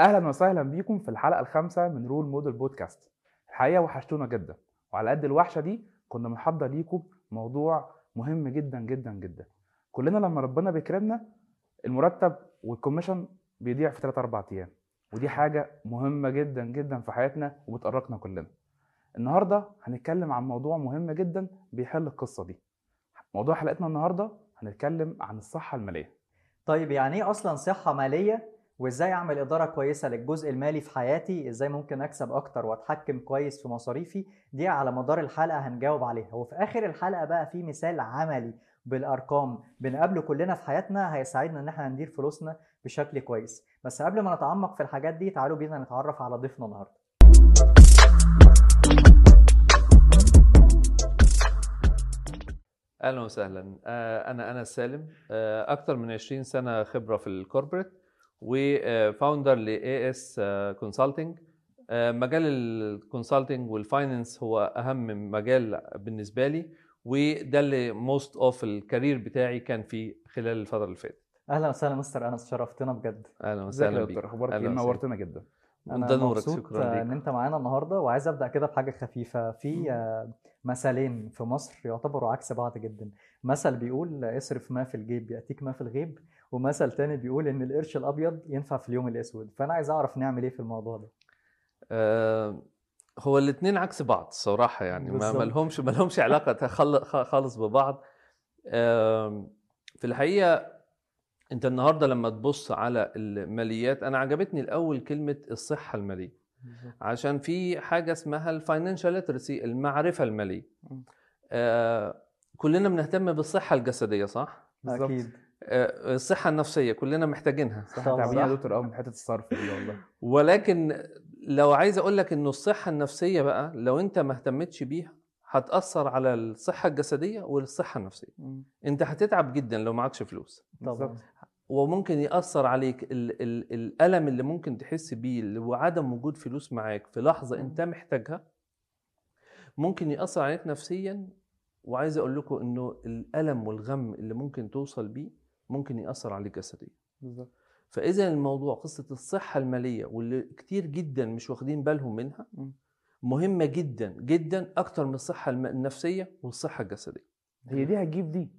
أهلا وسهلا بيكم في الحلقة الخامسة من role model podcast. الحقيقة وحشتونا جدا وعلى قد الوحشة دي كنا بنحضر ليكم موضوع مهم جدا جدا جدا. كلنا لما ربنا بيكرمنا المرتب وال commission بيضيع في 3 4 أيام ودي حاجة مهمة جدا جدا في حياتنا وبتؤرقنا كلنا. النهارده هنتكلم عن موضوع مهم جدا بيحل القصة دي. موضوع حلقتنا النهارده هنتكلم عن الصحة المالية. طيب يعني إيه أصلا صحة مالية؟ وإزاي أعمل إدارة كويسة للجزء المالي في حياتي إزاي ممكن أكسب أكتر وأتحكم كويس في مصاريفي دي على مدار الحلقة هنجاوب عليها. وفي آخر الحلقة بقى في مثال عملي بالأرقام. بنقابله كلنا في حياتنا هيساعدنا إن إحنا ندير فلوسنا بشكل كويس. بس قبل ما نتعمق في الحاجات دي تعالوا بينا نتعرف على ضيفنا النهارده. أهلا وسهلا. آه، أنا أنس سالم. آه، أكتر من 20 سنة خبرة في ال corporate و founder ل AS Consulting مجال ال consulting وال finance هو أهم مجال بالنسبة لي وده اللي most of ال career بتاعي كان فيه خلال الفترة اللي فاتت. أهلا وسهلا مستر انس شرفتنا بجد. أهلا وسهلا بيك. أخبارك إيه. نورتنا جدا. أنا مبسوط شكرا ليك. إن أنت معانا النهارده وعايز أبدأ كده بحاجة خفيفة. في آه، مثلين في مصر يعتبروا عكس بعض جدا. مثل بيقول اصرف ما في الجيب يأتيك ما في الغيب. ومثل تاني بيقول إن القرش الأبيض ينفع في اليوم الأسود. فأنا عايز أعرف نعمل إيه في الموضوع ده. آه، هو الاثنين عكس بعض الصراحه يعني. ما لهمش ما لهمش علاقة خالص ببعض. في الحقيقة أنت النهارده لما تبص على الماليات أنا عجبتني الأول كلمة الصحة المالية. عشان في حاجة اسمها ال financial literacy المعرفة المالية. آه كلنا بنهتم بالصحة الجسدية صح. أكيد. الصحة النفسية كلنا محتاجينها صح؟ يا دكتور قوي من حتة الصرف دي والله. ولكن لو عايز أقول لك إنه الصحة النفسية بقى لو أنت ما اهتمتش بيها هتأثر على الصحة الجسدية والصحة النفسية. أنت هتتعب جدا لو معكش فلوس. طبعا. وممكن يأثر عليك ال ال الألم اللي ممكن تحس بيه اللي هو عدم وجود فلوس معاك في لحظة أنت محتاجها ممكن يأثر عليك نفسيا. وعايز أقول لكم إنه الألم والغم اللي ممكن توصل بيه ممكن يأثر عليك جسديا. بالظبط. فإذا الموضوع قصة الصحة المالية واللي كتير جدا مش واخدين بالهم منها. مهمة جدا جدا أكتر من الصحة الم- النفسية والصحة الجسدية. هي دي هتجيب دي.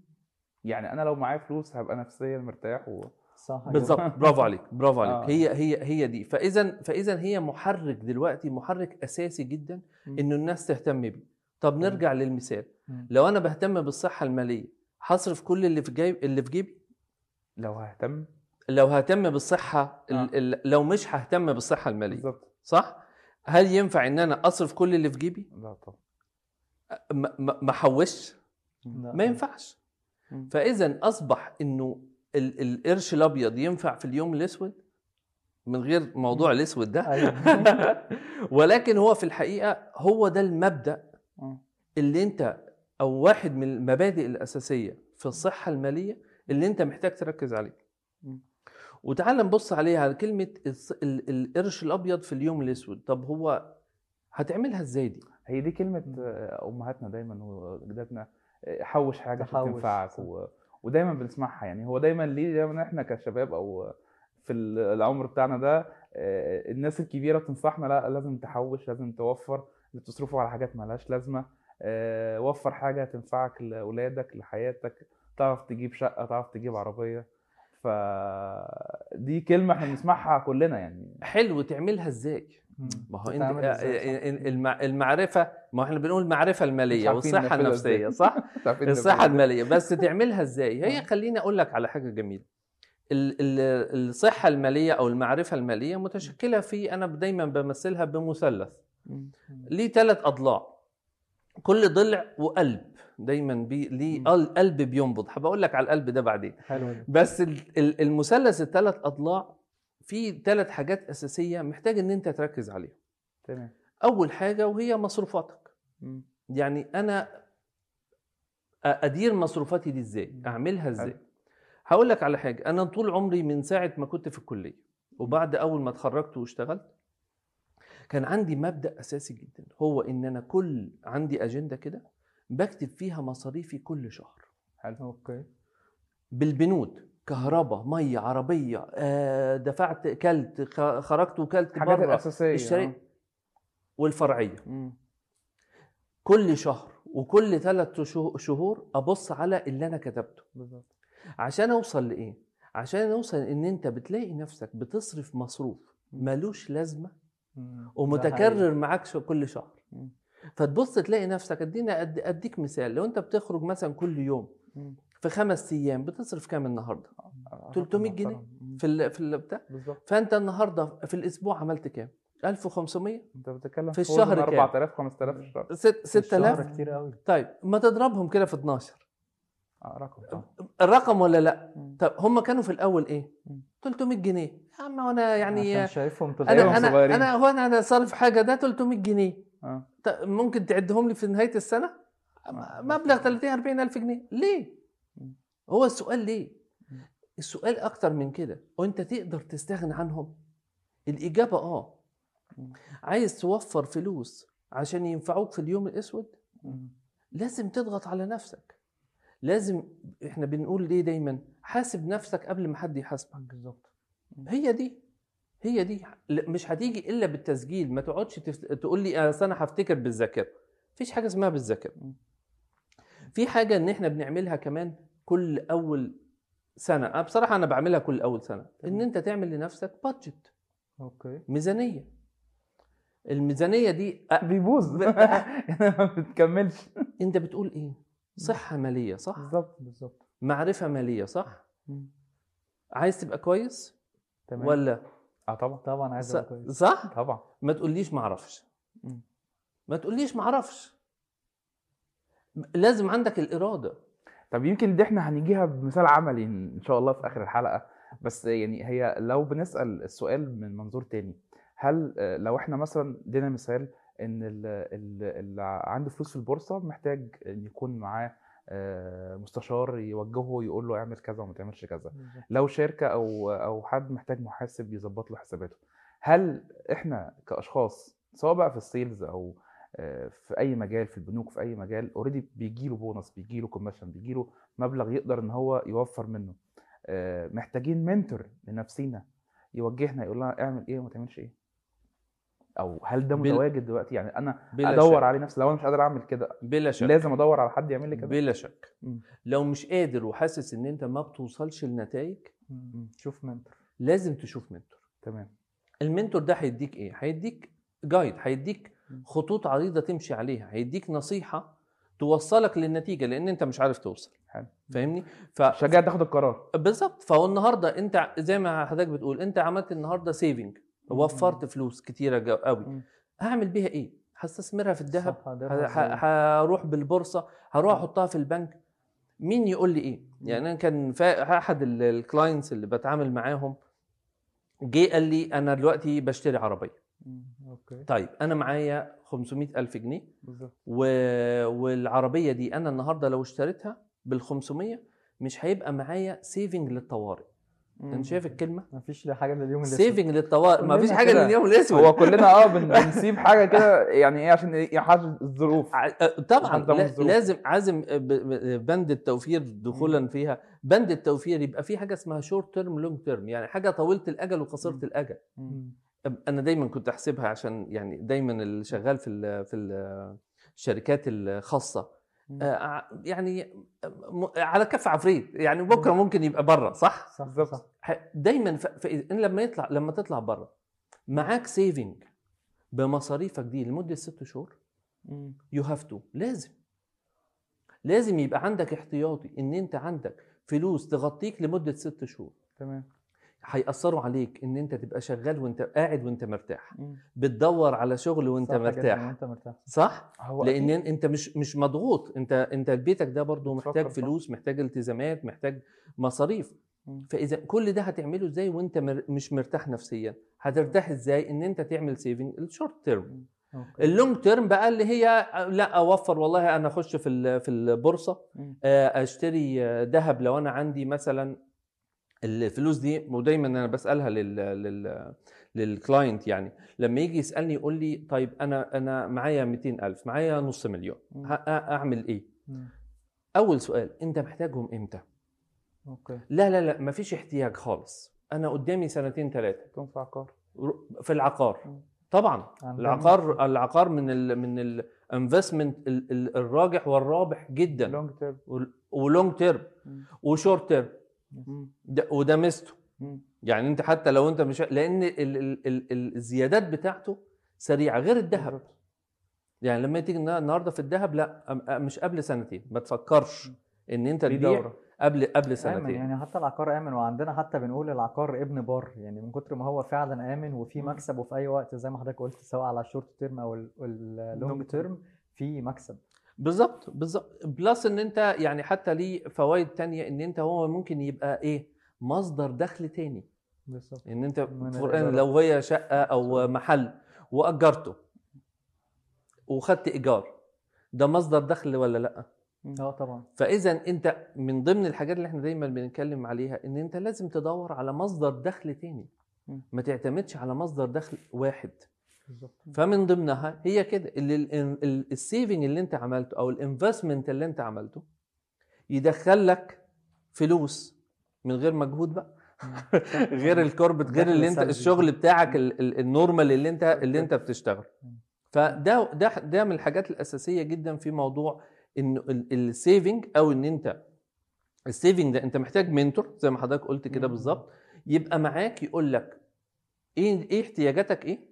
يعني أنا لو معايا فلوس هبقى نفسيا مرتاح و... صح. بالظبط. برافو عليك برافو عليك. آه. هي هي هي دي. فاذا فاذا هي محرك دلوقتي محرك أساسي جدا. إنه الناس تهتم بيه. طب نرجع للمثال. لو أنا بهتم بالصحة المالية هصرف كل اللي في جيب اللي في جيبي؟ لو ههتم. لو ههتم بالصحة آه. لو مش ههتم بالصحة المالية. بالظبط. صح؟ هل ينفع إن أنا أصرف كل اللي في جيبي؟ لا طبعا. ما- احوش. ما ينفعش. فإذا أصبح إنه ال- القرش الأبيض ينفع في اليوم الأسود؟ من غير موضوع الأسود ده؟ أيوة. ولكن هو في الحقيقة هو ده المبدأ. اللي أنت أو واحد من المبادئ الأساسية في الصحة المالية اللي انت محتاج تركز عليه. وتعال نبص عليها على كلمه القرش الأبيض في اليوم الأسود. طب هو هتعملها إزاي دي؟ هي دي كلمة آه، أمهاتنا دايما وجداتنا حوش تحوش، تنفعك. و... ودايما بنسمعها. يعني هو دايما ليه دايما إحنا كشباب أو في ال- العمر بتاعنا ده آه، الناس الكبيرة بتنصحنا لا لازم تحوش لازم توفر تصرفوا على حاجات مالهاش لازمة آه، وفر حاجة تنفعك لأولادك لحياتك. تعرف تجيب شقة تعرف تجيب عربية. فدي كلمة إحنا بنسمعها كلنا يعني. حلو تعملها إزاي. ما هو أنت صح. المع- المعرفة ما إحنا بنقول المعرفه المالية والصحة النفسية. صح؟ الصحة المالية. بس تعملها إزاي؟ آه. هي خليني أقول لك على حاجة جميلة. ال- ال- الصحة المالية أو المعرفة المالية متشكلة في أنا دايما بمثلها بمثلث. ليه ثلاث أضلاع. كل ضلع وقلب. دايما بي ليه قلب بينبض. هبقول لك على القلب ده بعدين. حلو. بس ال- ال- المثلث الثلاث أضلاع فيه ثلاث حاجات أساسية محتاج إن أنت تركز عليها تمام. أول حاجة وهي مصروفاتك. مم. يعني أنا أدير مصروفاتي دي إزاي؟ أعملها إزاي. هقول لك على حاجة. أنا طول عمري من ساعة ما كنت في الكلية وبعد أول ما اتخرجت واشتغلت كان عندي مبدأ أساسي جدا. هو إن أنا كل عندي أجندة كده بكتب فيها مصاريفي كل شهر. حلو أوكي؟ بالبنود. كهرباء مية عربية آه، دفعت كلت خرجت وكلت الحاجات بره الأساسية الشري... آه. والفرعية. مم. كل شهر وكل ثلاث شهور أبص على اللي أنا كتبته. بالظبط. عشان أوصل لإيه؟ عشان أوصل إن أنت بتلاقي نفسك بتصرف مصروف ملوش لازمة. ومتكرر معاك كل شهر. مم. فتبص تلاقي نفسك أدينا أد- أديك مثال لو أنت بتخرج مثلا كل يوم. في خمس أيام بتصرف كام النهارده آه، 300 جنيه محترم. مم. في ال في ال بتاع بالظبط فأنت النهارده في الأسبوع عملت كام 1500 أنت بتتكلم في الشهر كام؟ 4000 5000 في الشهر ست- 6000 6000 كتير قوي طيب ما تضربهم كده في 12 آه رقم طبعا الرقم ولا لأ مم. طب هم كانوا في الأول إيه مم. 300 جنيه يا عم أنا يعني عشان شايفهم تلاقيهم أنا صغيرين. أنا هو أنا أنا صارف حاجة ده 300 جنيه طب ممكن تعدهم لي في نهاية السنة؟ آه. مبلغ 30 40 ألف جنيه. ليه. هو السؤال ليه. السؤال أكتر من كده. وأنت تقدر تستغنى عنهم؟ الإجابة آه. عايز توفر فلوس عشان ينفعوك في اليوم الأسود. لازم تضغط على نفسك. لازم إحنا بنقول ليه دايما؟ حاسب نفسك قبل ما حد يحاسبك. بالظبط. هي دي. هي دي. مش هتيجي إلا بالتسجيل. ما تقعدش. تقول لي أصل أنا هفتكر بالذاكرة. مفيش حاجة اسمها بالذاكرة. في حاجة إن إحنا بنعملها كمان كل أول سنة. أنا بصراحة أنا بعملها كل أول سنة. إن. أنت تعمل لنفسك بادجت أوكي. ميزانية. الميزانية دي أ- بيبوظ. ما بتكملش أنت بتقول إيه؟ صحة مالية صح؟ بالظبط بالظبط. معرفة مالية صح. عايز تبقى كويس تمام. ولا آه طبعا طبعا عايز كويس. صح؟ طبعا. ما تقوليش ما أعرفش. ما تقوليش ما أعرفش. لازم عندك الإرادة. طب يمكن دي إحنا هنيجيها بمثال عملي إن شاء الله في آخر الحلقة. بس يعني هي لو بنسأل السؤال من منظور تاني هل آه، لو إحنا مثلا ادينا مثال إن ال- ال- اللي عنده فلوس في البورصة محتاج إن يكون معاه مستشار يوجهه يقول له اعمل كذا وما تعملش كذا. لو شركة أو أو حد محتاج محاسب يظبط له حساباته. هل إحنا كأشخاص سواء بقى في السيلز أو آه، في أي مجال في البنوك في أي مجال already بيجي له بونص بيجي له commission بيجي له مبلغ يقدر إن هو يوفر منه. آه، محتاجين mentor لنفسينا يوجهنا يقول لنا اعمل إيه وما تعملش إيه؟ أو هل ده متواجد دلوقتي؟ يعني أنا بلا أدور شك. عليه نفسي. لو أنا مش قادر أعمل كده بلا شك. لازم أدور على حد يعمل لي كده؟ بلا شك. لو مش قادر وحاسس إن أنت ما بتوصلش لنتائج. شوف mentor. لازم تشوف mentor. تمام. ال mentor ده هيديك إيه؟ هيديك guide هيديك. خطوط عريضة تمشي عليها. هيديك نصيحة توصلك للنتيجة لأن أنت مش عارف توصل. حلو. فاهمني؟ ف... شجاع تاخد القرار. بالظبط. فهو النهارده أنت زي ما حضرتك بتقول أنت عملت النهارده saving وفرت فلوس كتيرة قوي. مم. هعمل بيها إيه؟ هستثمرها في الذهب؟ هروح بالبورصة؟ هروح أحطها في البنك؟ مين يقول لي إيه؟ يعني أنا كان أحد ال- ال clients اللي بتعامل معاهم جه قال لي أنا دلوقتي بشتري عربية. مم. okay. طيب أنا معايا 500 ألف جنيه بالظبط. و... والعربية دي أنا النهارده لو اشتريتها بال 500 مش هيبقى معايا saving للطوارئ. انت شايف الكلمة. مفيش حاجة لليوم الأسود. saving للطوارئ ما كلنا فيش حاجة. لليوم الأسود. هو كلنا آه بن- بنسيب حاجة كده يعني إيه عشان إيه؟ يحاجز الظروف. ع- طبعا. لازم عازم ب- بند التوفير دخولا فيها. بند التوفير يبقى في حاجة اسمها short term long term يعني حاجة طويلة الأجل وقصيرة. الأجل. أنا دايما كنت أحسبها عشان يعني دايما اللي شغال في ال في ال الشركات الخاصة. يعني م- على كف عفريت. يعني بكرة ممكن يبقى بره صح؟ صح بالظبط. دايما ف... ف... إن لما يطلع لما تطلع بره معاك saving بمصاريفك دي لمدة ست شهور. you have to لازم. لازم يبقى عندك احتياطي إن أنت عندك فلوس تغطيك لمدة ست شهور. تمام. هيأثروا عليك إن أنت تبقى شغال وأنت قاعد وأنت مرتاح مم. بتدور على شغل وأنت مرتاح وأنت مرتاح صح هو لأن أكيد. أنت مش مش مضغوط أنت أنت بيتك ده برضه محتاج صح. فلوس محتاج التزامات محتاج مصاريف مم. فإذا كل ده هتعمله إزاي وأنت مر... مش مرتاح نفسيا هترتاح إزاي إن أنت تعمل saving ال short term. ال long term بقى اللي هي لأ أوفر والله أنا أخش في في البورصة. آه، أشتري آه، ذهب لو أنا عندي مثلا الفلوس دي ودايما أنا بسألها لل لل لل client يعني. لما يجي يسألني يقول لي طيب أنا أنا معايا 200000 معايا نص مليون أعمل إيه؟ مم. أول سؤال أنت محتاجهم إمتى؟ okay. لا لا لا مفيش احتياج خالص. أنا قدامي سنتين ثلاثة تكون في عقار. في العقار. مم. طبعا. العقار العقار من ال من ال investment الراجح والرابح جدا. long term و long term و short term وده ميزته. يعني انت حتى لو انت مش لأن ال ال ال الزيادات بتاعته سريعة غير الذهب. يعني لما تيجي النهارده في الذهب لا مش قبل سنتين. ما تفكرش إن انت تبيع قبل قبل آمن سنتين. يعني حتى العقار آمن. وعندنا حتى بنقول العقار ابن بار يعني من كتر ما هو فعلا آمن وفي. مكسب وفي أي وقت زي ما حضرتك قلت سواء على ال short term أو ال long. term في مكسب. بالظبط بالظبط. plus إن أنت يعني حتى ليه فوائد تانية إن أنت هو ممكن يبقى إيه؟ مصدر دخل تاني. بالظبط. إن أنت الإيجارات. لو هي شقة أو محل وأجرته وخدت إيجار ده مصدر دخل ولا لأ؟ آه طبعا. فاذا أنت من ضمن الحاجات اللي إحنا دايما بنتكلم عليها إن أنت لازم تدور على مصدر دخل تاني. ما تعتمدش على مصدر دخل واحد. فمن ضمنها هي كده اللي ال saving اللي انت عملته أو ال investment اللي انت عملته يدخل لك فلوس من غير مجهود بقى. غير ال corporate غير اللي انت. الشغل بتاعك ال- ال- ال normal اللي انت اللي انت بتشتغل. فده ده ده من الحاجات الأساسية جدا في موضوع إن ال saving أو إن انت ال saving ده أنت محتاج mentor زي ما حضرتك قلت كده. بالظبط يبقى معاك يقول لك إيه إيه احتياجاتك إيه؟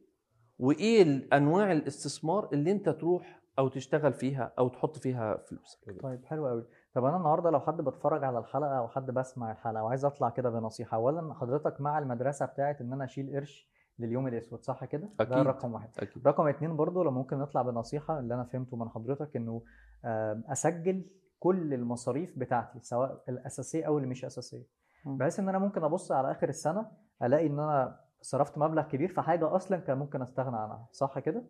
وإيه انواع الاستثمار اللي أنت تروح أو تشتغل فيها أو تحط فيها فلوسك طيب حلو قوي طب أنا النهارده لو حد بتفرج على الحلقة أو حد بسمع الحلقة وعايز أطلع كده بنصيحة اولا حضرتك مع المدرسة بتاعت إن أنا أشيل قرش لليوم الأسود صح كده؟ ده أكيد. رقم واحد. أكيد. رقم اتنين برضو لو ممكن نطلع بنصيحة اللي أنا فهمته من حضرتك إنه آم، أسجل كل المصاريف بتاعتي سواء الأساسية أو اللي مش أساسية. مم. بحيث إن أنا ممكن أبص على آخر السنة ألاقي إن أنا صرفت مبلغ كبير في حاجة أصلا كان ممكن أستغنى عنها صح كده؟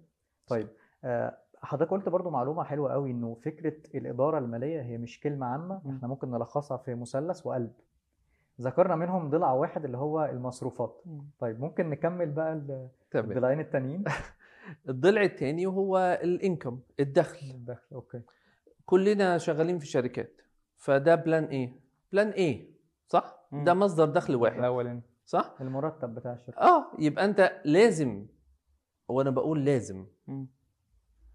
طيب آه، حضرتك قلت برضو معلومة حلوة قوي إنه فكرة الإدارة المالية هي مش كلمة عامة مم. إحنا ممكن نلخصها في مثلث وقلب. ذكرنا منهم ضلع واحد اللي هو المصروفات. طيب ممكن نكمل بقى الضلعين التانيين؟ الضلع الثاني هو ال income الدخل. الدخل أوكي. كلنا شغالين في شركات فده plan A plan A صح؟ مم. ده مصدر دخل واحد. الأولاني. صح؟ المرتب بتاع الشركة. آه يبقى أنت لازم وأنا بقول لازم.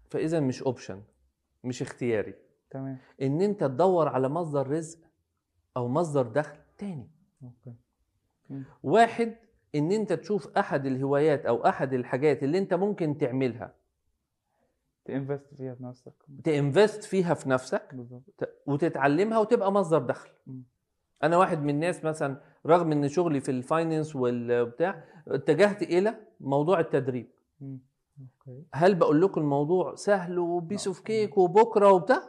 فإذا مش option مش اختياري. تمام. إن أنت تدور على مصدر رزق أو مصدر دخل تاني. أوكي. واحد إن أنت تشوف أحد الهوايات أو أحد الحاجات اللي أنت ممكن تعملها. ت invest فيها بنفسك ت invest فيها في نفسك بالظبط. وتتعلمها وتبقى مصدر دخل. مم. أنا واحد من الناس مثلا رغم إن شغلي في ال finance والبتاع اتجهت إلى موضوع التدريب. هل بقول لكم الموضوع سهل و piece of cake وبكرة وبتاع؟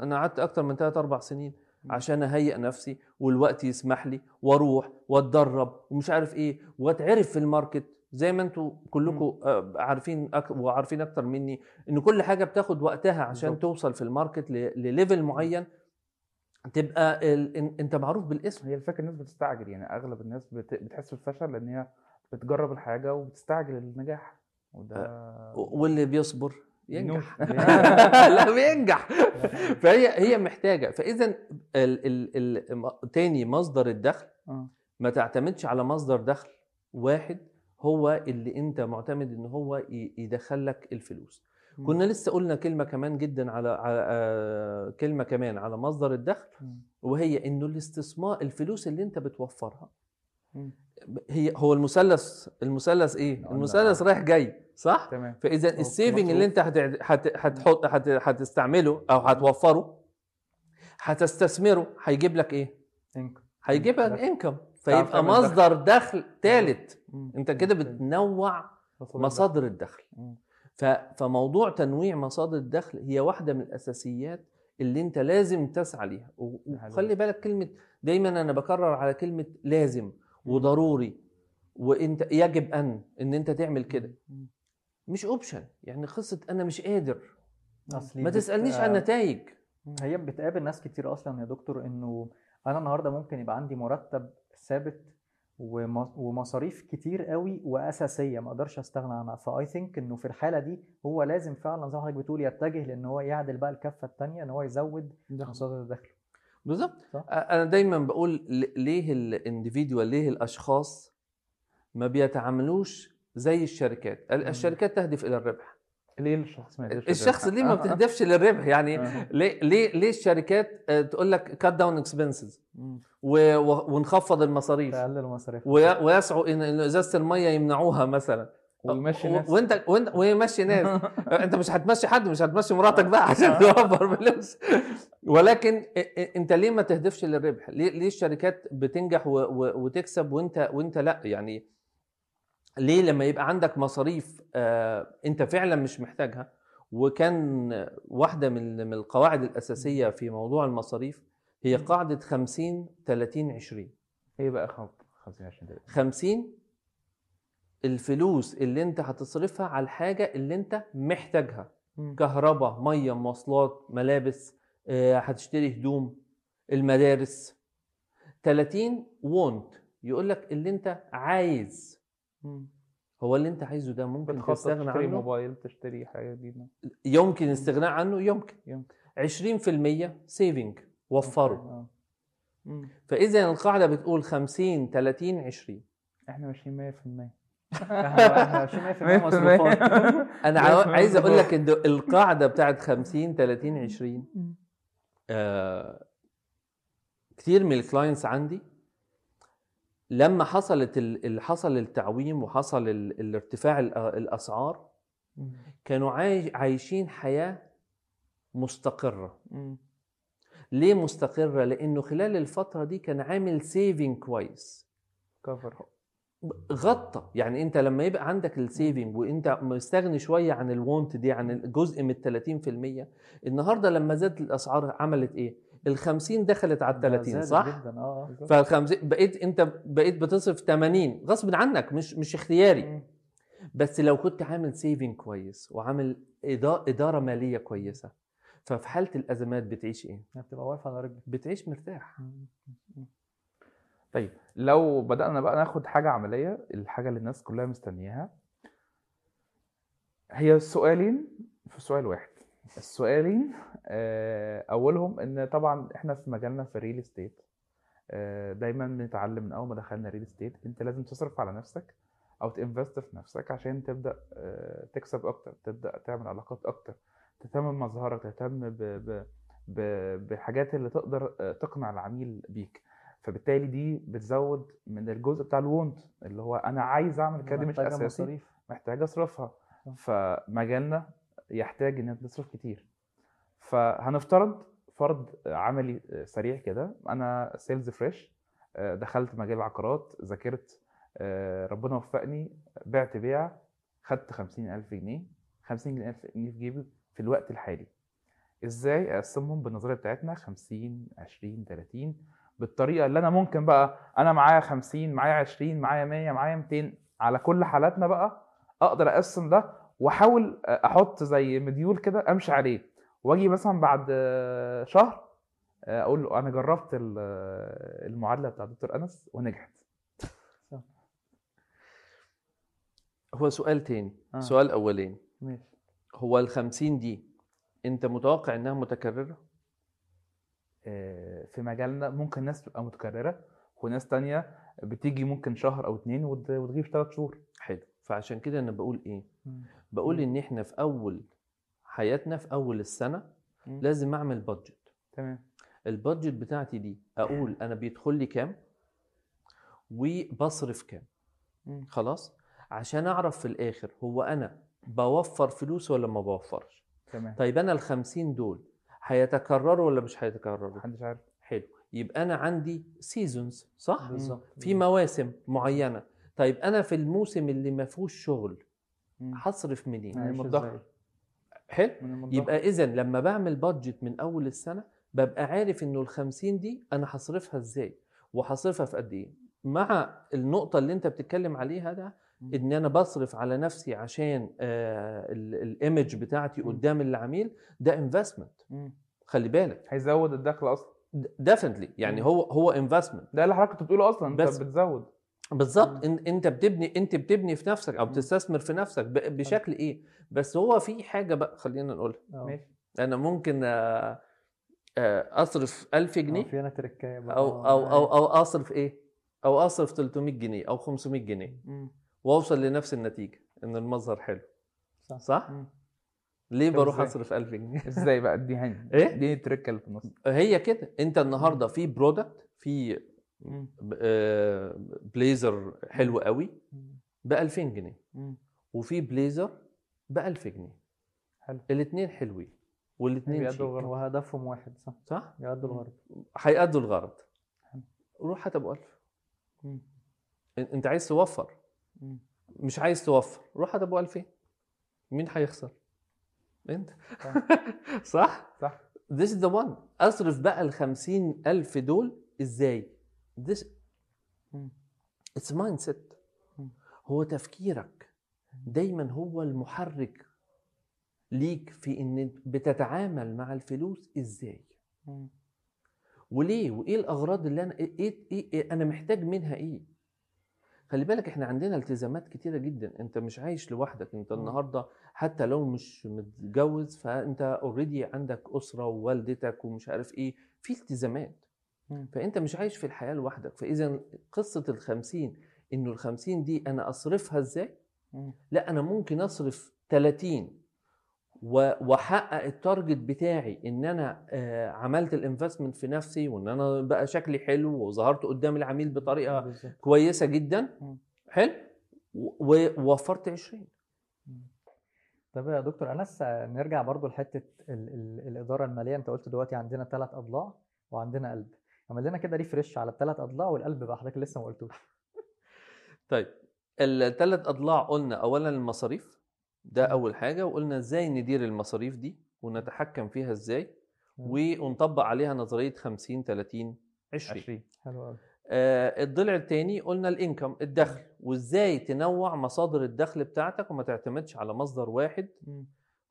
أنا قعدت أكتر من 3 4 سنين. عشان أهيئ نفسي والوقت يسمح لي وأروح وأتدرب ومش عارف إيه وأتعرف في ال market. زي ما أنتوا كلكم آه، عارفين أك... وعارفين أكتر مني إن كل حاجة بتاخد وقتها عشان بالظبط. توصل في ال market ل... ل level معين تبقى ال... انت معروف بالاسم. هي الفكرة الناس بتستعجل يعني أغلب الناس بت... بتحس بالفشل لأن هي بتجرب الحاجة وبتستعجل النجاح. وده واللي بيصبر ينجح. لا بينجح. فهي هي محتاجة. فاذا ال... ال... ال... تاني مصدر الدخل آه. ما تعتمدش على مصدر دخل واحد هو اللي أنت معتمد إن هو يدخل لك الفلوس. كنا لسه قلنا كلمة كمان جدا على, على آه، كلمة كمان على مصدر الدخل. وهي إنه الاستثمار الفلوس اللي أنت بتوفرها. هي هو المثلث المثلث إيه المثلث. رايح جاي صح تمام فإذا. السيفنج اللي أنت هت- هت- هتحط هت- هتستعمله أو هتوفره هتستثمره هيجيب لك إيه انكم هيجيب لك. انكم فيبقى مصدر دخل ثالث. أنت كده. بتنوع مصادر الدخل فموضوع تنويع مصادر الدخل هي واحدة من الأساسيات اللي أنت لازم تسعى ليها. وخلي بالك كلمة دايما أنا بكرر على كلمة لازم وضروري وأنت يجب أن إن أنت تعمل كده. مش option يعني قصة أنا مش قادر. أصلي ما تسألنيش عن آه، نتائج. هي بتقابل ناس كتير أصلا يا دكتور إنه أنا النهارده ممكن يبقى عندي مرتب ثابت ومصاريف كتير قوي وأساسية ما أقدرش أستغنى عنها ف I think إنه في الحالة دي هو لازم فعلا زي ما حضرتك بتقول يتجه لإن هو يعدل بقى الكفة الثانية إن هو يزود. مصادر الدخل بالظبط. أنا دايما بقول ليه ال individual ليه الأشخاص ما بيتعاملوش زي الشركات. الشركات تهدف إلى الربح ليه الشخص ما يقدرش الشخص؟ ليه ما آه، آه. بتهدفش للربح يعني آه. ليه ليه ليه الشركات تقول لك cut down expenses. ونخفض المصاريف. تقلل المصاريف. وي- ويسعوا إن إن إزازة المية يمنعوها مثلا. ويمشي ناس. وأنت وأنت ويمشي ناس. أنت مش هتمشي حد مش هتمشي مراتك بقى عشان توفر فلوس. ولكن أنت ليه ما تهدفش للربح؟ ليه ليه الشركات بتنجح وتكسب وأنت وأنت لأ؟ يعني ليه لما يبقى عندك مصاريف آه، انت فعلا مش محتاجها وكان واحدة من من القواعد الأساسية في موضوع المصاريف هي قاعدة 50 30 20 إيه بقى خط 50 20 دقيقة 50 الفلوس اللي انت هتصرفها على الحاجة اللي انت محتاجها. كهرباء مية مواصلات ملابس آه، هتشتري هدوم المدارس. 30 want يقول لك اللي انت عايز. هو اللي انت عايزه ده ممكن تستغنى تشتري عنه؟ موبايل تشتري حاجة جديدة؟ يمكن الاستغناء عنه؟ يمكن. يمكن. 20% saving وفروا. آه. فإذا القاعدة بتقول 50 30 20 إحنا ماشيين 100% إحنا ماشيين 100% مصروفات أنا عايز أقول. لك إن القاعدة بتاعت 50 30 20 آه كتير من ال clients عندي لما حصلت ال- حصل التعويم وحصل ال- الارتفاع ال- الأسعار كانوا عايش عايشين حياة مستقرة. ليه مستقرة؟ لأنه خلال الفترة دي كان عامل saving كويس. cover. غطى. يعني أنت لما يبقى عندك ال saving وأنت مستغني شوية عن ال want دي عن الجزء من ال 30% النهارده لما زادت الأسعار عملت إيه؟ ال 50 دخلت على ال 30 زادت صح؟ جدا. آه فال 50 بقيت انت بقيت بتصرف 80 غصب عنك مش مش اختياري. مم. بس لو كنت عامل saving كويس وعامل إدا- إدارة مالية كويسة ففي حالة الأزمات بتعيش إيه؟ هي بتبقى واقفة على رجلك. بتعيش مرتاح. طيب. لو بدأنا بقى ناخد حاجة عملية الحاجة اللي الناس كلها مستنياها هي سؤالين في سؤال واحد. السؤالين آه، أولهم إن طبعا إحنا في مجالنا في ال real estate آه، دايما بنتعلم من أول ما دخلنا real estate أنت لازم تصرف على نفسك أو ت invest في نفسك عشان تبدأ آه، تكسب أكتر تبدأ تعمل علاقات أكتر تهتم بمظهرك تهتم ب... ب... ب... بحاجات اللي تقدر تقنع العميل بيك. فبالتالي دي بتزود من الجزء بتاع ال want اللي هو أنا عايز أعمل كده مش أساسي مصاريف. محتاج أصرفها. فمجالنا يحتاج إن أنت تصرف كتير. فهنفترض فرض عملي سريع كده. أنا sales fresh دخلت مجال العقارات ذاكرت آه، ربنا وفقني بعت بيع خدت خمسين ألف جنيه. خمسين ألف جنيه في جيبي في الوقت الحالي. إزاي أقسمهم بالنظرية بتاعتنا؟ 50 20 30 بالطريقة اللي أنا ممكن بقى أنا معايا 50 معايا 20 معايا 100 معايا 200 على كل حالاتنا بقى أقدر أقسم ده وأحاول أحط زي مديول كده أمشي عليه. واجي مثلا بعد شهر آه، أقول له أنا جربت آه، المعادلة بتاع دكتور أنس ونجحت هو سؤال تاني آه. سؤال أولاني ماشي هو ال 50 دي أنت متوقع إنها متكررة؟ آه، في مجالنا ممكن ناس تبقى متكررة وناس تانية بتيجي ممكن شهر أو اتنين وت- وتغيب ثلاث شهور حلو فعشان كده أنا بقول إيه؟ مم. بقول. إن إحنا في أول حياتنا في أول السنة مم. لازم أعمل بادجت تمام. البادجت بتاعتي دي أقول أنا بيدخل لي كام وبصرف كام. مم. خلاص؟ عشان أعرف في الآخر هو أنا بوفر فلوس ولا ما بوفرش. تمام. طيب أنا ال 50 دول هيتكرروا ولا مش هيتكرروا؟ محدش عارف. حلو. يبقى أنا عندي seasons صح؟ بالظبط في مواسم معينة. طيب أنا في الموسم اللي ما فيهوش شغل. هصرف منين؟ يعني؟ حلو. يبقى إذا لما بعمل budget من أول السنة ببقى عارف إنه ال 50 دي أنا هصرفها إزاي وهصرفها في قد إيه مع النقطة اللي أنت بتتكلم عليها ده. إن أنا بصرف على نفسي عشان ال image بتاعتي. قدام العميل ده investment. خلي بالك هيزود الدخل أصلا definitely يعني. هو هو investment ده اللي حضرتك بتقوله أصلا أنت. بتزود بالظبط إن- أنت بتبني أنت بتبني في نفسك أو. بتستثمر في نفسك ب- بشكل إيه بس هو في حاجة بقى خلينا نقولها آه. ماشي أنا ممكن آه، آه، أصرف 1000 آه، جنيه في هنا تريكاية أو آه، أو أو. أو أصرف إيه أو أصرف 300 جنيه أو 500 جنيه. وأوصل لنفس النتيجة إن المظهر حلو صح صح مم. ليه بروح؟ أصرف 1000 جنيه إزاي بقى اديهاني إيه؟ دي التريكة اللي في النص هي كده أنت النهارده في product في. آه، بليزر حلو قوي. ب 2000 جنيه. وفي بليزر ب 1000 جنيه. حلو. الاثنين حلوين والاثنين بيأدوا شيك الغرض. وهدفهم واحد صح؟ صح؟ يأدوا الغرض هيأدوا الغرض حلو. روح هات أبو 1000 مم. إن- أنت عايز توفر. مم. مش عايز توفر. روح هات أبو 2000 مين هيخسر؟ أنت. صح. صح؟ this is the one. أصرف بقى ال 50000 دول إزاي؟ This it's mindset. مم. هو تفكيرك. دايما هو المحرك ليك في إن بتتعامل مع الفلوس إزاي. وليه؟ وإيه الأغراض اللي أنا إيه, إيه, إيه, إيه أنا محتاج منها إيه؟ خلي بالك إحنا عندنا التزامات كتيرة جدا. أنت مش عايش لوحدك. أنت. النهارده حتى لو مش متجوز فأنت اوريدي عندك أسرة ووالدتك ومش عارف إيه. في التزامات. فأنت مش عايش في الحياة لوحدك. فإذا قصة الخمسين إنه الخمسين دي أنا أصرفها إزاي. لا أنا ممكن أصرف 30 و- وأحقق ال target بتاعي إن أنا آه، عملت ال investment في نفسي وإن أنا بقى شكلي حلو وظهرت قدام العميل بطريقة بالظبط. كويسة جدا. حلو. ووفرت 20 طب يا دكتور انس نرجع برضو لحتة ال ال الإدارة المالية. أنت قلت دلوقتي عندنا ثلاث أضلاع وعندنا قلب. اعمل لنا كده ريفرش على الثلاث أضلاع والقلب بقى حضرتك لسه ما قلتوش. طيب الثلاث أضلاع قلنا اولا المصاريف ده. أول حاجة وقلنا إزاي ندير المصاريف دي ونتحكم فيها إزاي ونطبق عليها نظرية 50 30 20 20 حلو قوي آه، الضلع الثاني قلنا الإنكم الدخل وإزاي تنوع مصادر الدخل بتاعتك وما تعتمدش على مصدر واحد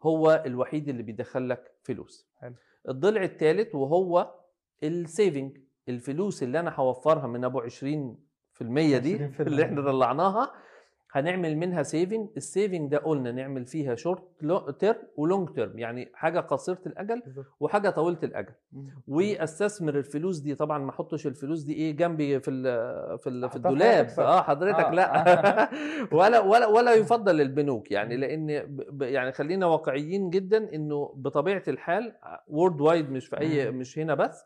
هو الوحيد اللي بيدخل لك فلوس. حلو. الضلع الثالث وهو ال saving الفلوس اللي أنا هوفرها من أم 20% دي 20% اللي إحنا طلعناها هنعمل منها saving ال saving ده قلنا نعمل فيها short term و long term يعني حاجة قصيرة الأجل وحاجة طويلة الأجل. وأستثمر الفلوس دي طبعا ما أحطش الفلوس دي إيه جنبي في ال في ال في الدولاب. آه حضرتك آه. لا. ولا ولا ولا يفضل البنوك يعني لأن يعني خلينا واقعيين جدا إنه بطبيعة الحال وورد وايد مش في أي. مش هنا بس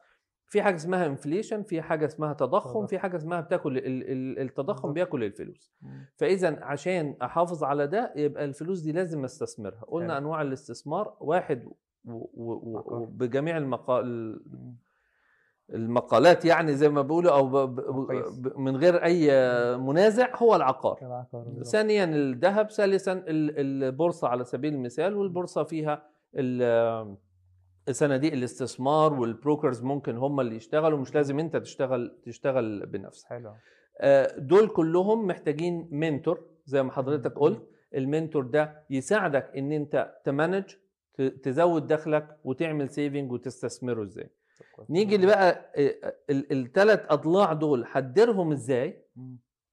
في حاجة اسمها inflation في حاجة اسمها تضخم. في حاجة اسمها بتاكل ال- ال- التضخم. بياكل الفلوس. فإذا عشان أحافظ على ده يبقى الفلوس دي لازم أستثمرها قلنا. أنواع الاستثمار واحد. وبجميع المقال. المقالات يعني زي ما بيقولوا أو ب... ب... مقاييس. ب... من غير أي منازع هو العقار. ثانيا الذهب ثالثا ال- البورصة على سبيل المثال والبورصة فيها صناديق الاستثمار وال brokers ممكن هم اللي يشتغلوا مش لازم انت تشتغل تشتغل بنفسك. حلو. آه، دول كلهم محتاجين mentor زي ما حضرتك. قلت. ال mentor ده يساعدك ان انت ت manage تزود دخلك وتعمل saving وتستثمره إزاي. نيجي اللي بقى الثلاث اضلاع دول هتديرهم إزاي.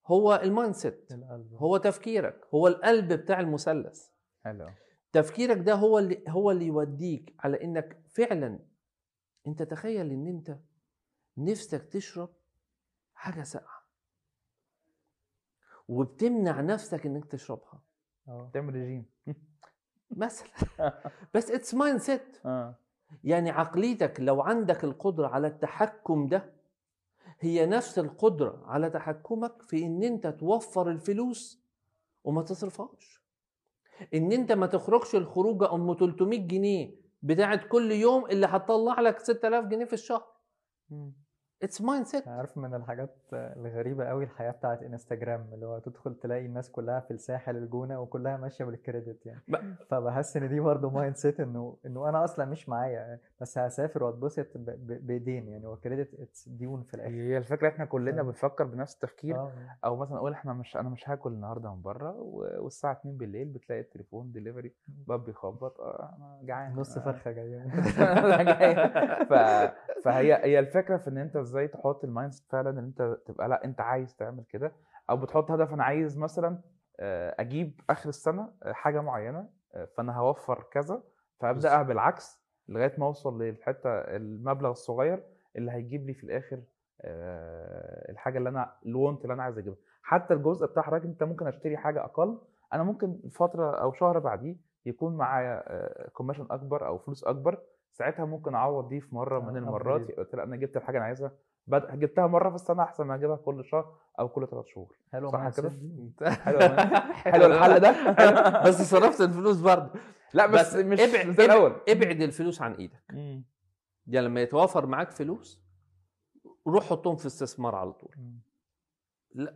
هو ال mindset هو تفكيرك هو القلب بتاع المثلث. حلو. تفكيرك ده هو اللي هو اللي يوديك على انك فعلا أنت تخيل إن أنت نفسك تشرب حاجة ساقعة. وبتمنع نفسك إنك تشربها. آه تعمل ريجيم مثلا. بس it's mindset يعني عقليتك لو عندك القدرة على التحكم ده هي نفس القدرة على تحكمك في إن أنت توفر الفلوس وما تصرفهاش. إن أنت ما تخرجش الخروجة أم 300 جنيه بتاعت كل يوم اللي هتطلع لك 6000 جنيه في الشهر. it's mindset عارف من الحاجات الغريبة قوي الحياة بتاعت انستجرام اللي هو تدخل تلاقي الناس كلها في الساحل الجونة وكلها ماشية بال credit يعني. ب- فبحس إن دي برضه mindset إنه إنه أنا أصلا مش معايا. بس هسافر واتبسط بإيدين يعني هو credit it's ديون في الآخر هي الفكرة إحنا كلنا آه. بنفكر بنفس التفكير آه أو مثلا أقول إحنا مش أنا مش هاكل النهارده من بره والساعة 2 بالليل بتلاقي التليفون ديليفري باب بيخبط آه أنا جعان نص آه. فرخة جاية أنا جاي. ف... فهي هي الفكرة في إن أنت إزاي تحط ال mind فعلا إن أنت تبقى لأ أنت عايز تعمل كده أو بتحط هدف أنا عايز مثلا آه، أجيب آخر السنة آه، حاجة معينة آه، فأنا هوفر كذا فأبدأ بالعكس لغاية ما أوصل للحتة المبلغ الصغير اللي هيجيب لي في الآخر آه، الحاجة اللي أنا الوانت اللي أنا عايز أجيبها حتى الجزء بتاع حضرتك أنت ممكن أشتري حاجة أقل أنا ممكن فترة أو شهر بعديه يكون معايا كوميشن أكبر أو فلوس أكبر ساعتها ممكن أعوض دي في مرة من آه، المرات upgrade. قلت أنا جبت الحاجة اللي أنا عايزها بد... جبتها مرة في السنة أحسن ما اجيبها كل شهر أو كل ثلاث شهور. حلو صح كده؟ حلو حلو الحل ده. بس صرفت الفلوس برضه. لا بس, بس مش ابعد زي الأول. ابعد الفلوس عن إيدك. يعني لما يتوافر معاك فلوس روح حطهم في استثمار على طول. مم.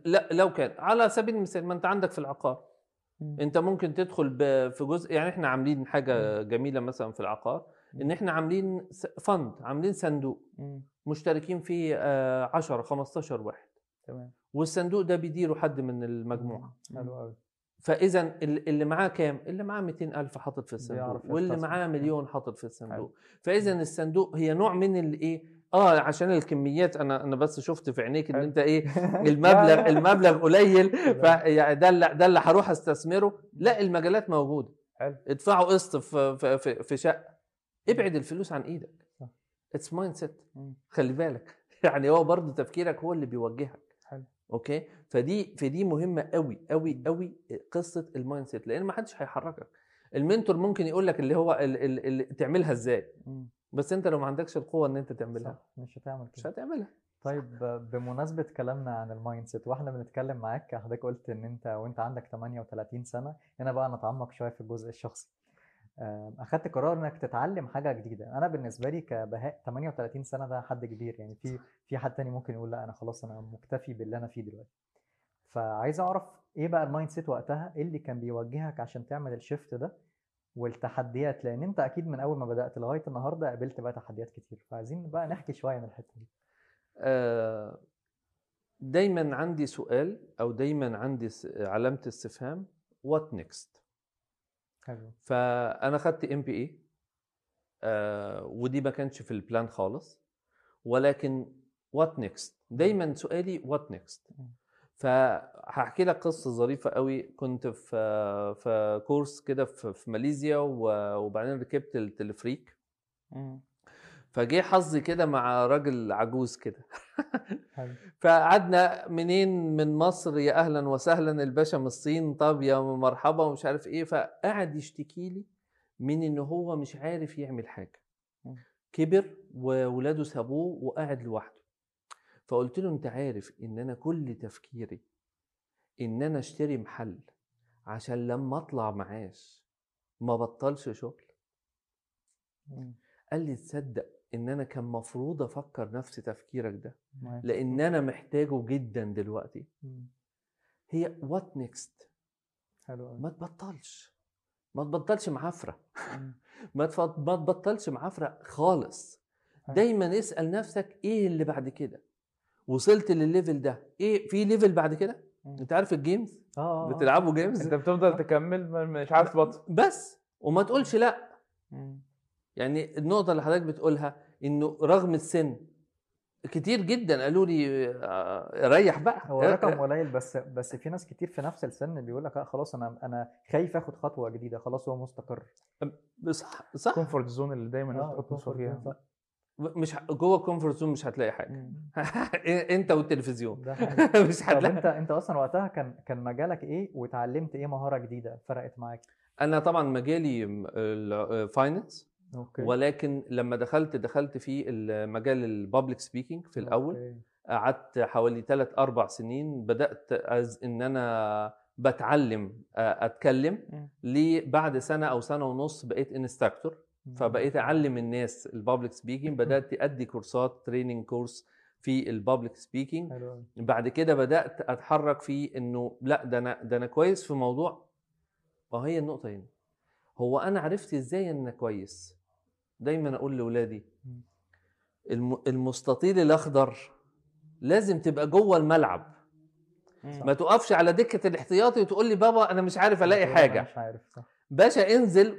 لا, لو كان على سبيل المثال ما أنت عندك في العقار. أنت ممكن تدخل في جزء يعني إحنا عاملين حاجة جميلة مثلا في العقار. إن إحنا عاملين فند عاملين صندوق. مشتركين فيه آه، 10 15 واحد. تمام. والصندوق ده بيديره حد من المجموعة. حلو قوي فإذا ال- اللي معاه كام؟ اللي معاه 200 ألف حاطط في الصندوق. واللي. معاه مليون حاطط في الصندوق. فإذا الصندوق هي نوع من الايه آه عشان الكميات أنا أنا بس شفت في عينيك إن. أنت إيه؟ المبلغ. المبلغ قليل. لا. ف يعني ده اللي ده اللي هروح أستثمره. لا المجالات موجودة. حلو. ادفعوا قسط في في في, في شقة. ابعد الفلوس عن إيدك. it's mindset. خلي بالك. يعني هو برضه تفكيرك هو اللي بيوجهك. حلو. okay؟ فدي فدي مهمة قوي قوي قوي قصة ال mindset لأن ما حدش هيحركك. ال mentor ممكن يقول لك اللي هو ال- ال- اللي تعملها إزاي. بس أنت لو ما عندكش القوة إن أنت تعملها. صح. مش هتعمل مش كده هتعملها. طيب بمناسبة كلامنا عن ال mindset وإحنا بنتكلم معاك حضرتك قلت إن أنت وأنت عندك 38 سنة. هنا بقى نتعمق شوية في الجزء الشخصي. أخدت قرار إنك تتعلم حاجة جديدة. أنا بالنسبة لي كبهاء 38 سنة ده حد كبير. يعني في في حد تاني ممكن يقول لا أنا خلاص أنا مكتفي باللي أنا فيه دلوقتي. فعايز أعرف إيه بقى ال mindset وقتها؟ إيه اللي كان بيوجهك عشان تعمل ال shift ده والتحديات؟ لأن أنت أكيد من أول ما بدأت لغاية النهاردة قابلت بقى تحديات كتير. فعايزين بقى نحكي شوية عن الحتة دي. آه، دايما عندي سؤال أو دايما عندي علامة استفهام. what next حلو. فأنا خدت MBA ودي ما كانش في ال plan خالص ولكن what next دايما سؤالي what next. فهحكي لك قصة ظريفة قوي. كنت في في course كده في ماليزيا وبعدين ركبت التلفريك فجه حظي كده مع راجل عجوز كده. فقعدنا منين؟ من مصر يا أهلا وسهلا الباشا من الصين طب يا مرحبا ومش عارف إيه. فقعد يشتكي لي من إن هو مش عارف يعمل حاجة. كبر وولاده سابوه وقاعد لوحده. فقلت له أنت عارف إن أنا كل تفكيري إن أنا أشتري محل عشان لما أطلع معاش ما بطلش شغل؟ قال لي تصدق إن أنا كان مفروض أفكر نفس تفكيرك ده. لأن أنا محتاجه جدا دلوقتي. هي what next حلو ما تبطلش. ما تبطلش معافره ما ما تبطلش معافره خالص. دايما اسأل نفسك إيه اللي بعد كده؟ وصلت لل level ده. إيه في level بعد كده. أنت عارف ال games؟ آه آه، آه. بتلعبوا games؟ أنت بتفضل تكمل مش عارف تبطل. بس. وما تقولش لأ. يعني النقطة اللي حضرتك بتقولها إنه رغم السن كتير جدا قالوا لي آه، ريح بقى. هو رقم قليل بس بس في ناس كتير في نفس السن بيقول لك لا خلاص أنا أنا خايف آخد خطوة جديدة خلاص هو مستقر. صح صح. comfort zone اللي دايما الناس آه، بتحط نفسها فيها. مش جوه ال comfort zone مش هتلاقي حاجة. أنت والتلفزيون. مش طب هتلاقي. أنت أنت أصلا وقتها كان كان مجالك إيه واتعلمت إيه مهارة جديدة فرقت معاك؟ أنا طبعا مجالي ال finance okay. ولكن لما دخلت دخلت في مجال ال public speaking في الأول. okay. قعدت حوالي 3 4 سنين. بدأت as إن أنا بتعلم أتكلم. بعد سنة أو سنة ونص بقيت instructor فبقيت أعلم الناس ال public speaking بدأت أدي كورسات training course في ال public speaking. بعد كده بدأت أتحرك في إنه لأ ده أنا ده أنا كويس في موضوع. ما هي النقطة هنا. هو أنا عرفت إزاي إن أنا كويس؟ دايما أقول لاولادي المستطيل الأخضر لازم تبقى جوه الملعب. ما تقفش على دكة الاحتياطي وتقول لي بابا أنا مش عارف ألاقي حاجة. مش عارف صح. باشا انزل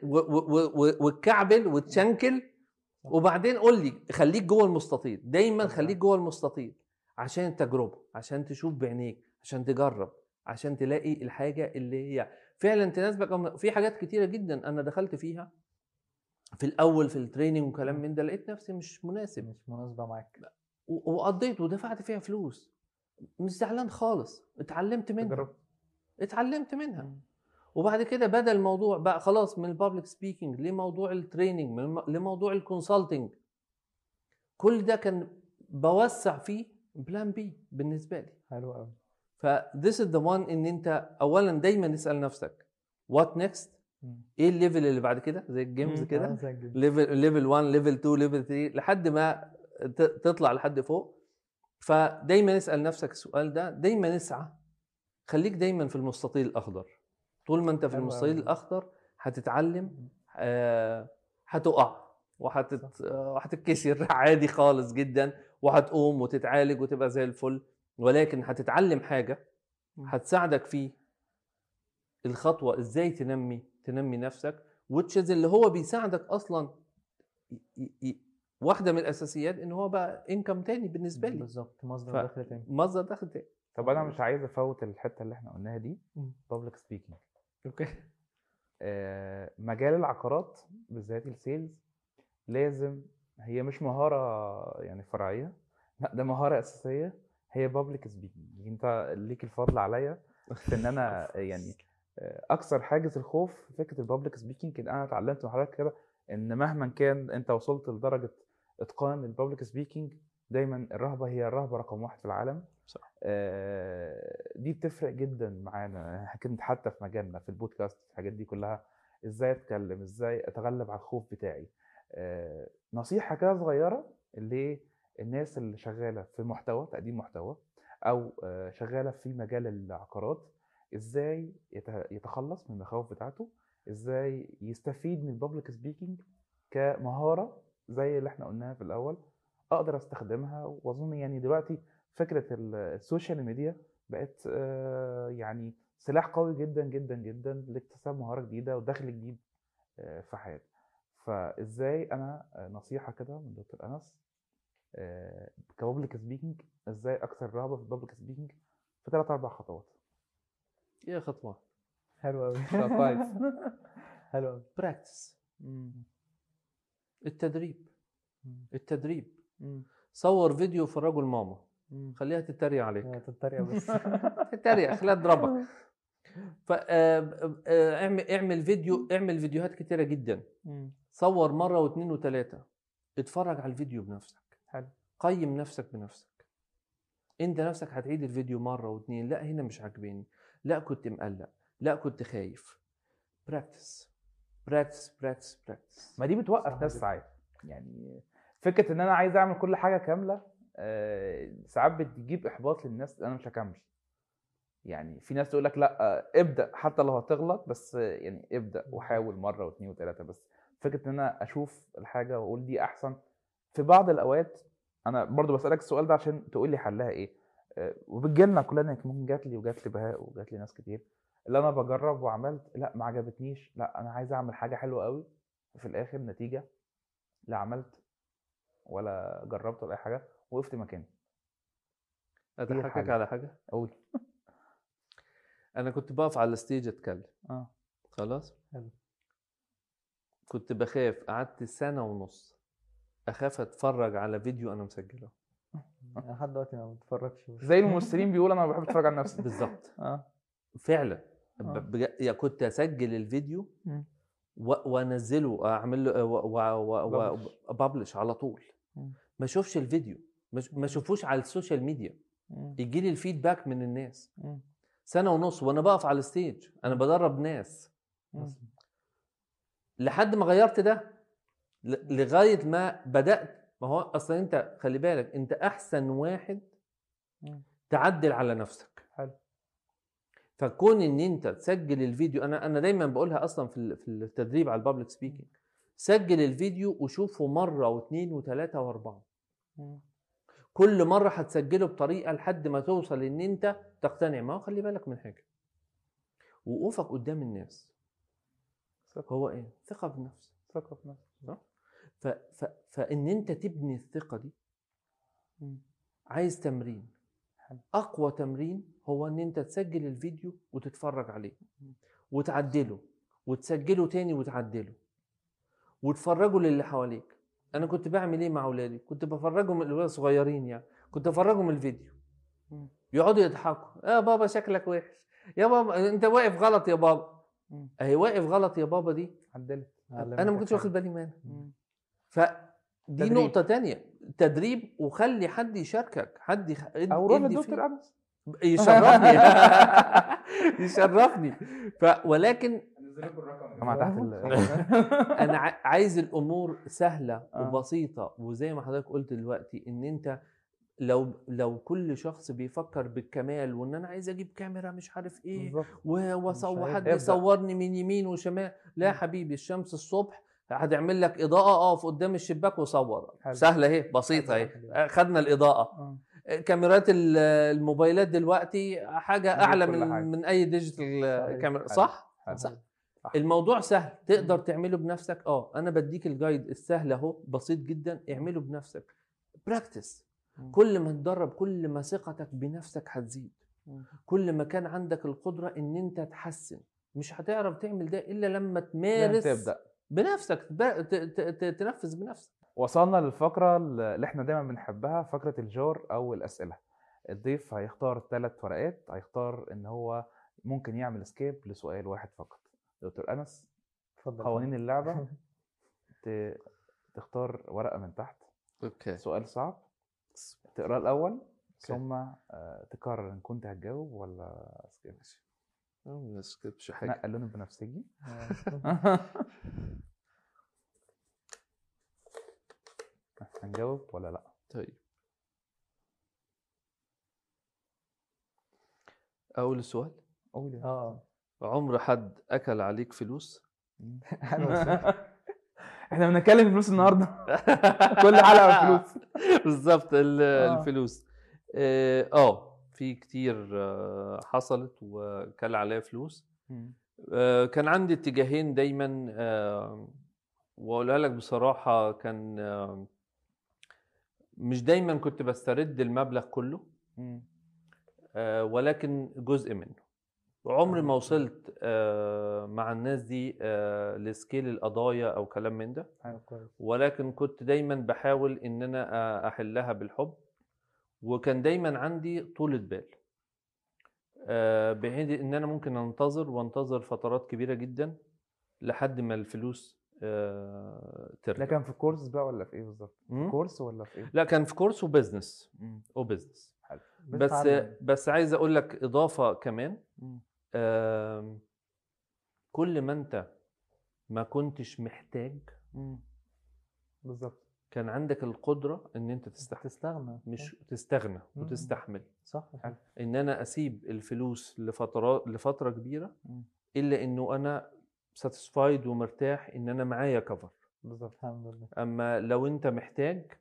واتكعبل وتشنكل وبعدين قول لي خليك جوه المستطيل دايما. خليك جوه المستطيل عشان التجربه عشان تشوف بعينيك عشان تجرب عشان تلاقي الحاجة اللي هي فعلا تناسبك في حاجات كتيرة جدا أنا دخلت فيها في الأول في ال training وكلام من ده لقيت نفسي مش مناسب. مش مناسبة معاك. وقضيت ودفعت فيها فلوس. مش زعلان خالص. اتعلمت منها. تجربت. اتعلمت منها. وبعد كده بدا الموضوع بقى خلاص من ال public speaking لموضوع ال training لموضوع ال consulting كل ده كان بوسع فيه plan B بالنسبة لي. حلو قوي ف this is the one إن أنت اولا دايما اسأل نفسك what next إيه ال level اللي بعد كده؟ زي ال games. كده؟ level level 1 level 2 level 3 لحد ما تطلع لحد فوق. فدايما اسأل نفسك السؤال ده. دايما اسعى. خليك دايما في المستطيل الأخضر. طول ما انت في المستطيل. الأخضر هتتعلم آه، هتقع وهتت... وهتتكسر عادي خالص جدا وهتقوم وتتعالج وتبقى زي الفل. ولكن هتتعلم حاجة. هتساعدك في الخطوة إزاي تنمي تنمي نفسك وتشز اللي هو بيساعدك أصلا ي- ي- واحدة من الأساسيات إن هو بقى انكم تاني بالنسبة لي. بالظبط مصدر ف- دخل تاني. مصدر دخل تاني. طب أنا مش عايز أفوت الحتة اللي إحنا قلناها دي. public speaking okay. مجال العقارات بالذات ال sales لازم هي مش مهارة يعني فرعية لأ ده مهارة أساسية هي public speaking أنت ليك الفضل عليا في إن أنا يعني آه، أكسر حاجز الخوف في فكرة ال public speaking إن أنا اتعلمت من حضرتك كده إن مهما كان أنت وصلت لدرجة إتقان ال public speaking دايما الرهبة هي الرهبة رقم واحد في العالم. صح. آه، دي بتفرق جدا معانا. كنت حتى في مجالنا في البودكاست الحاجات دي كلها إزاي أتكلم إزاي أتغلب على الخوف بتاعي. آه، نصيحة كده صغيرة للناس اللي شغالة في محتوى تقديم محتوى أو آه، شغالة في مجال العقارات. إزاي يت- يتخلص من المخاوف بتاعته إزاي يستفيد من ال public speaking كمهارة زي اللي إحنا قلناها في الأول أقدر أستخدمها. وأظن يعني دلوقتي فكرة ال- السوشيال ميديا بقت آه، يعني سلاح قوي جدا جدا جدا لاكتساب مهارة جديدة ودخل جديد آه، في حياتي. فإزاي أنا آه، نصيحة كده من دكتور أنس ك public speaking إزاي أكسر رهبة في ال public speaking في ثلاث أربع خطوات. إيه خطوة. حلو قوي كويس. حلو قوي practice التدريب. التدريب. صور فيديو فرجه لماما مم. خليها تتريق عليك. يا تتريق بس. تتريق خليها تضربك. ف آه، آه، اعمل فيديو اعمل فيديوهات كتيرة جدا. صور مرة واثنين وثلاثة. اتفرج على الفيديو بنفسك. حلو. قيم نفسك بنفسك. انت نفسك هتعيد الفيديو مرة واثنين. لا هنا مش عاجباني. لا كنت مقلق لا كنت خايف. practice practice practice practice ما دي بتوقف ناس. ساعات. يعني فكرة إن أنا عايز أعمل كل حاجة كاملة آه، ساعات بتجيب إحباط للناس أنا مش هكمل. يعني في ناس تقول لك لأ ابدأ حتى لو هتغلط بس يعني ابدأ وحاول مرة واثنين وثلاثة بس. فكرة إن أنا أشوف الحاجة وأقول دي أحسن. في بعض الأوقات أنا برضو بسألك السؤال ده عشان تقول لي حلها إيه. وبتجيلنا كلنا ممكن جات لي وجات لي بهاء وجات لي ناس كتير. اللي أنا بجرب وعملت لأ ما عجبتنيش. لأ أنا عايز أعمل حاجة حلوة قوي وفي الآخر نتيجة لا عملت ولا جربت ولا أي حاجة وقفت مكاني. أضحكك. على حاجة؟ قول. أنا كنت بقف على الستيج أتكلم. آه. خلاص؟ حلو. كنت بخاف. قعدت سنة ونص أخاف أتفرج على فيديو أنا مسجله. لحد دلوقتي ما بتفرجش زي الممثلين بيقولوا أنا بحب أتفرج على نفسي. بالظبط. آه. فعلا. آه. ب- بج- يعني كنت أسجل الفيديو وأنزله أعمل له. وببلش على طول. ما اشوفش الفيديو. ما اشوفوش على ال social media. يجي لي ال feedback من الناس. سنة ونص وأنا بقف على ال stage. أنا بدرب ناس. لحد ما غيرت ده. ل- لغاية ما بدأت ما هو أصلا أنت خلي بالك أنت أحسن واحد. تعدل على نفسك. حلو. فكون إن أنت تسجل الفيديو أنا أنا دايما بقولها أصلا في في التدريب على ال public speaking سجل الفيديو وشوفه مرة واثنين وثلاثة وأربعة. مم. كل مرة هتسجله بطريقة لحد ما توصل إن أنت تقتنع. ما هو خلي بالك من حاجة. وقوفك قدام الناس. ثقة. هو إيه؟ ثقة بالنفس ثقة في نفسك. ف... ف... فإن أنت تبني الثقة دي. عايز تمرين. أقوى تمرين هو إن أنت تسجل الفيديو وتتفرج عليه. وتعدله. وتسجله تاني وتعدله. وتفرجوا للي حواليك. أنا كنت بعمل إيه مع اولادي كنت بفرجهم الولاد صغيرين يعني. كنت افرجهم الفيديو. يقعدوا يضحكوا. يا بابا شكلك وحش. يا بابا أنت واقف غلط يا بابا. أهي واقف غلط يا بابا دي. عدلت. أنا ما كنتش واخد بالي منها. فدي تدريب. نقطة تانية تدريب وخلي حد يشاركك حد يخ... أو روح للدكتور. انس يشرفني يشرفني ف... ولكن جماعة تحت ال- أنا عايز الأمور سهلة آه. وبسيطة وزي ما حضرتك قلت دلوقتي إن أنت لو لو كل شخص بيفكر بالكمال وإن أنا عايز أجيب كاميرا مش عارف إيه بالظبط و- وصور عارف. حد. يصورني من يمين وشمال لا يا. حبيبي الشمس الصبح هتعمل لك إضاءة اقف قدام الشباك وصور حلو. سهلة أهي بسيطة. أهي خدنا الإضاءة آه. كاميرات ال- الموبايلات دلوقتي حاجة أعلى من حاجة. من أي digital. كاميرا. صح حلو. صح. الموضوع سهل تقدر تعمله بنفسك آه أنا بديك ال guide السهل أهو بسيط جدا اعمله بنفسك practice. كل ما تدرب كل ما ثقتك بنفسك هتزيد. كل ما كان عندك القدرة إن أنت تحسن مش هتعرف تعمل ده إلا لما تمارس تبدأ بنفسك تنفذ بنفسك. وصلنا للفقرة اللي إحنا دايما بنحبها فقرة ال jar أو الأسئلة. الضيف هيختار ثلاث ورقات هيختار إن هو ممكن يعمل skip لسؤال واحد فقط. دكتور أنس اتفضل. قوانين اللعبة. ت- تختار ورقة من تحت. okay. سؤال صعب. تقراه الأول ثم آه، تقرر إن كنت هتجاوب ولا skip ما سكتش حاجة. نقل اللون البنفسجي هنجاوب ولا لأ؟ طيب. أول السؤال قول يا آه. عمر حد أكل عليك فلوس؟ حلو إحنا بنتكلم فلوس النهارده. كل حلقة فلوس بالظبط ال- آه. الفلوس. آه آه، في كتير آه، حصلت وكان عليا فلوس. آه، كان عندي اتجاهين دايما واقولها لك بصراحة كان مش دايما كنت بسترد المبلغ كله آه، ولكن جزء منه. عمري ما وصلت آه، مع الناس دي آه، لسكيل القضايا أو كلام من ده. ولكن كنت دايما بحاول إن أنا آه، أحلها بالحب. وكان دايما عندي طولة بال. آه، بحيث إن أنا ممكن أنتظر وأنتظر فترات كبيرة جدا لحد ما الفلوس آه، ده ترجع كان في course بقى ولا في إيه بالظبط؟ course ولا في إيه؟ لا كان في course و business و business بس بتتعلم. بس عايز أقول لك إضافة كمان. كل ما أنت ما كنتش محتاج بالظبط. كان عندك القدرة إن أنت تستحمل. تستغنى. مش تستغنى مم. وتستحمل. صح. حلو. إن أنا أسيب الفلوس لفترات لفترة كبيرة مم. إلا إنه أنا ساتيسفايد ومرتاح إن أنا معايا كفر بالظبط الحمد لله. أما لو أنت محتاج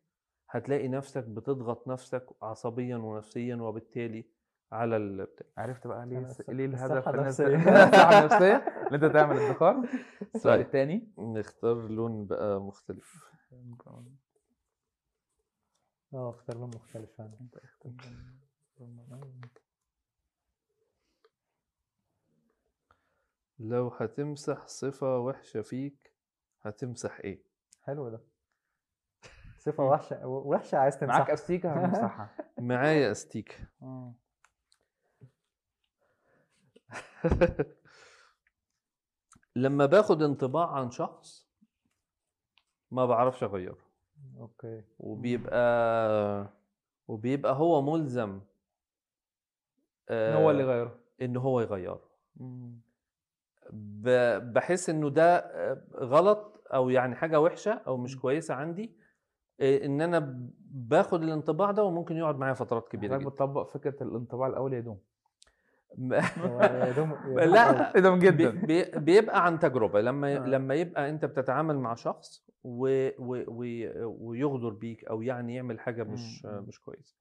هتلاقي نفسك بتضغط نفسك عصبيا ونفسيا وبالتالي على البتاع عرفت بقى ليه الص- ليه الهدف النفسية. الصحة النفسية؟ اللي أنت تعمل ادخار. السؤال طيب. الثاني نختار لون بقى مختلف. آه اختار لون مختلف فعلا. لو هتمسح صفة وحشة فيك هتمسح إيه؟ حلو ده. صفة وحشة وحشة عايز معاك تمسحها أستيكة هنمسحها معايا أستيكة. مم. لما باخد انطباع عن شخص ما بعرفش أغيره. أوكي. وبيبقى وبيبقى هو ملزم إن هو اللي غيره إن هو يغيره. بحس إنه ده آه، غلط أو يعني حاجة وحشة أو مش كويسة عندي آه، إن أنا باخد الانطباع ده وممكن يقعد معايا فترات كبيرة جدا. بتطبق فكرة الانطباع الأول يدوم لا يدوم بي- جدا. بي- بيبقى عن تجربة. لما آه. لما يبقى أنت بتتعامل مع شخص و و و ويغدر بيك أو يعني يعمل حاجة مش. مش كويسة.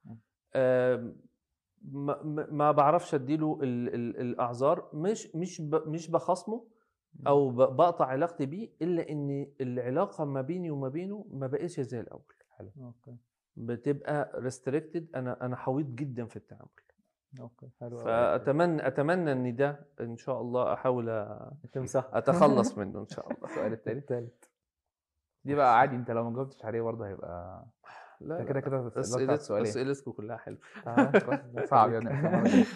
ما, بعرفش أديله ال ال الأعذار مش مش مش بخصمه أو بقطع علاقتي بيه إلا إن العلاقة ما بيني وما بينه ما بقتش زي الأول. okay. بتبقى restricted أنا أنا حويط جدا في التعامل. okay حلو. فأتمنى أتمنى إن ده إن شاء الله أحاول تمسح أتخلص منه إن شاء الله. السؤال الثالث دي بقى عادي أنت لو ما جاوبتش عليه برضه هيبقى لا كده كده اسئلتكم اسئلتكم كلها حلوة. آه،. صعب يعني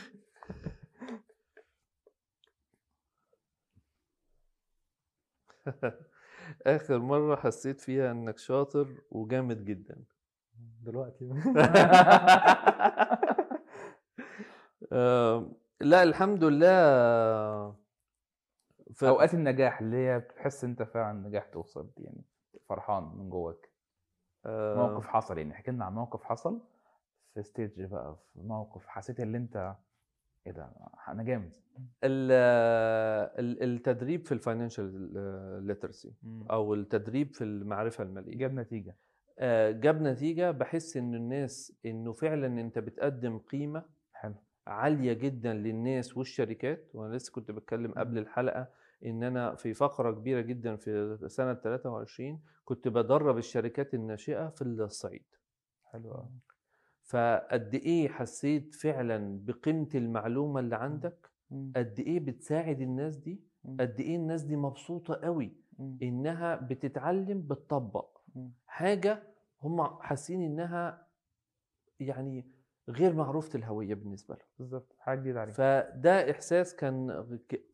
آخر مرة حسيت فيها إنك شاطر وجامد جدا. دلوقتي. لا الحمد لله ف... أوقات النجاح اللي هي بتحس أنت فعلا نجحت وصلت يعني فرحان من جواك. موقف حصل يعني احكي لنا عن موقف حصل في stage بقى في موقف حسيت إن أنت إيه ده أنا جامد. ال- ال- التدريب في ال financial literacy أو التدريب في المعرفة المالية. جاب نتيجة. آه، جاب نتيجة بحس إن الناس إنه فعلا أنت بتقدم قيمة حلو. عالية جدا للناس والشركات وأنا لسه كنت بتكلم قبل الحلقة إن أنا في فقرة كبيرة جدا في سنة 23 كنت بدرب الشركات الناشئة في الصعيد. حلو فقد إيه حسيت فعلا بقيمة المعلومة اللي عندك؟ قد إيه بتساعد الناس دي؟ قد إيه الناس دي مبسوطة قوي إنها بتتعلم بتطبق؟ حاجة هم حاسين إنها يعني غير معروفه الهويه بالنسبة لهم بالظبط حاجة جديدة عليك فده إحساس كان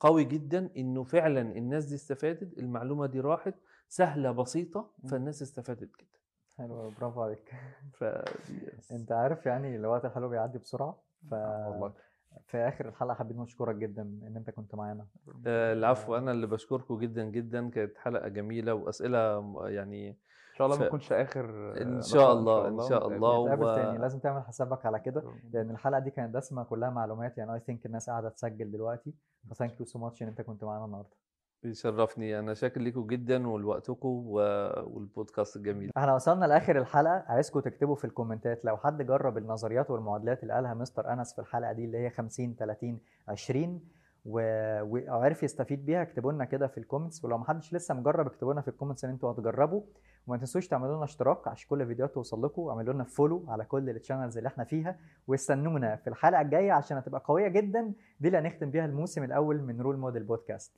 قوي جدا إنه فعلا الناس دي استفادت المعلومة دي راحت سهلة بسيطة. فالناس استفادت جدا. حلو برافو عليك. فدي أنت عارف يعني الوقت الحلو بيعدي بسرعة ف والله. في آخر الحلقة حابين نشكرك جدا إن أنت كنت معانا. آه، العفو أنا اللي بشكركم جدا جدا كانت حلقة جميلة وأسئلة يعني شاء الله ما تكونش آخر إن لقاء شاء الله، إن شاء ونتقابل. الله. نتقابل و- تاني. لازم تعمل حسابك على كده لأن الحلقة دي كانت دسمة كلها معلومات. يعني I think الناس قاعدة تسجل دلوقتي. ف thank you so much إن أنت كنت معانا النهارده. بيشرفني. أنا شاكر لكم جدا ولوقتكم و- والبودكاست الجميل. إحنا وصلنا لآخر الحلقة. عايزكم تكتبوا في الكومنتات. لو حد جرب النظريات والمعادلات اللي قالها مستر أنس في الحلقة دي اللي هي 50 30 20 وعرف يستفيد بيها اكتبوا لنا كده في ال comments ولو ما حدش لسه مجرب اكتبوا لنا في ال comments ان أنتوا هتجربوا. وما تنسوش تعملوا لنا اشتراك عشان كل الفيديوهات توصل لكم. واعملوا لنا follow على كل ال channels اللي إحنا فيها. واستنونا في الحلقة الجاية عشان هتبقى قوية جدا. دي اللي هنختم بيها الموسم الأول من رول موديل بودكاست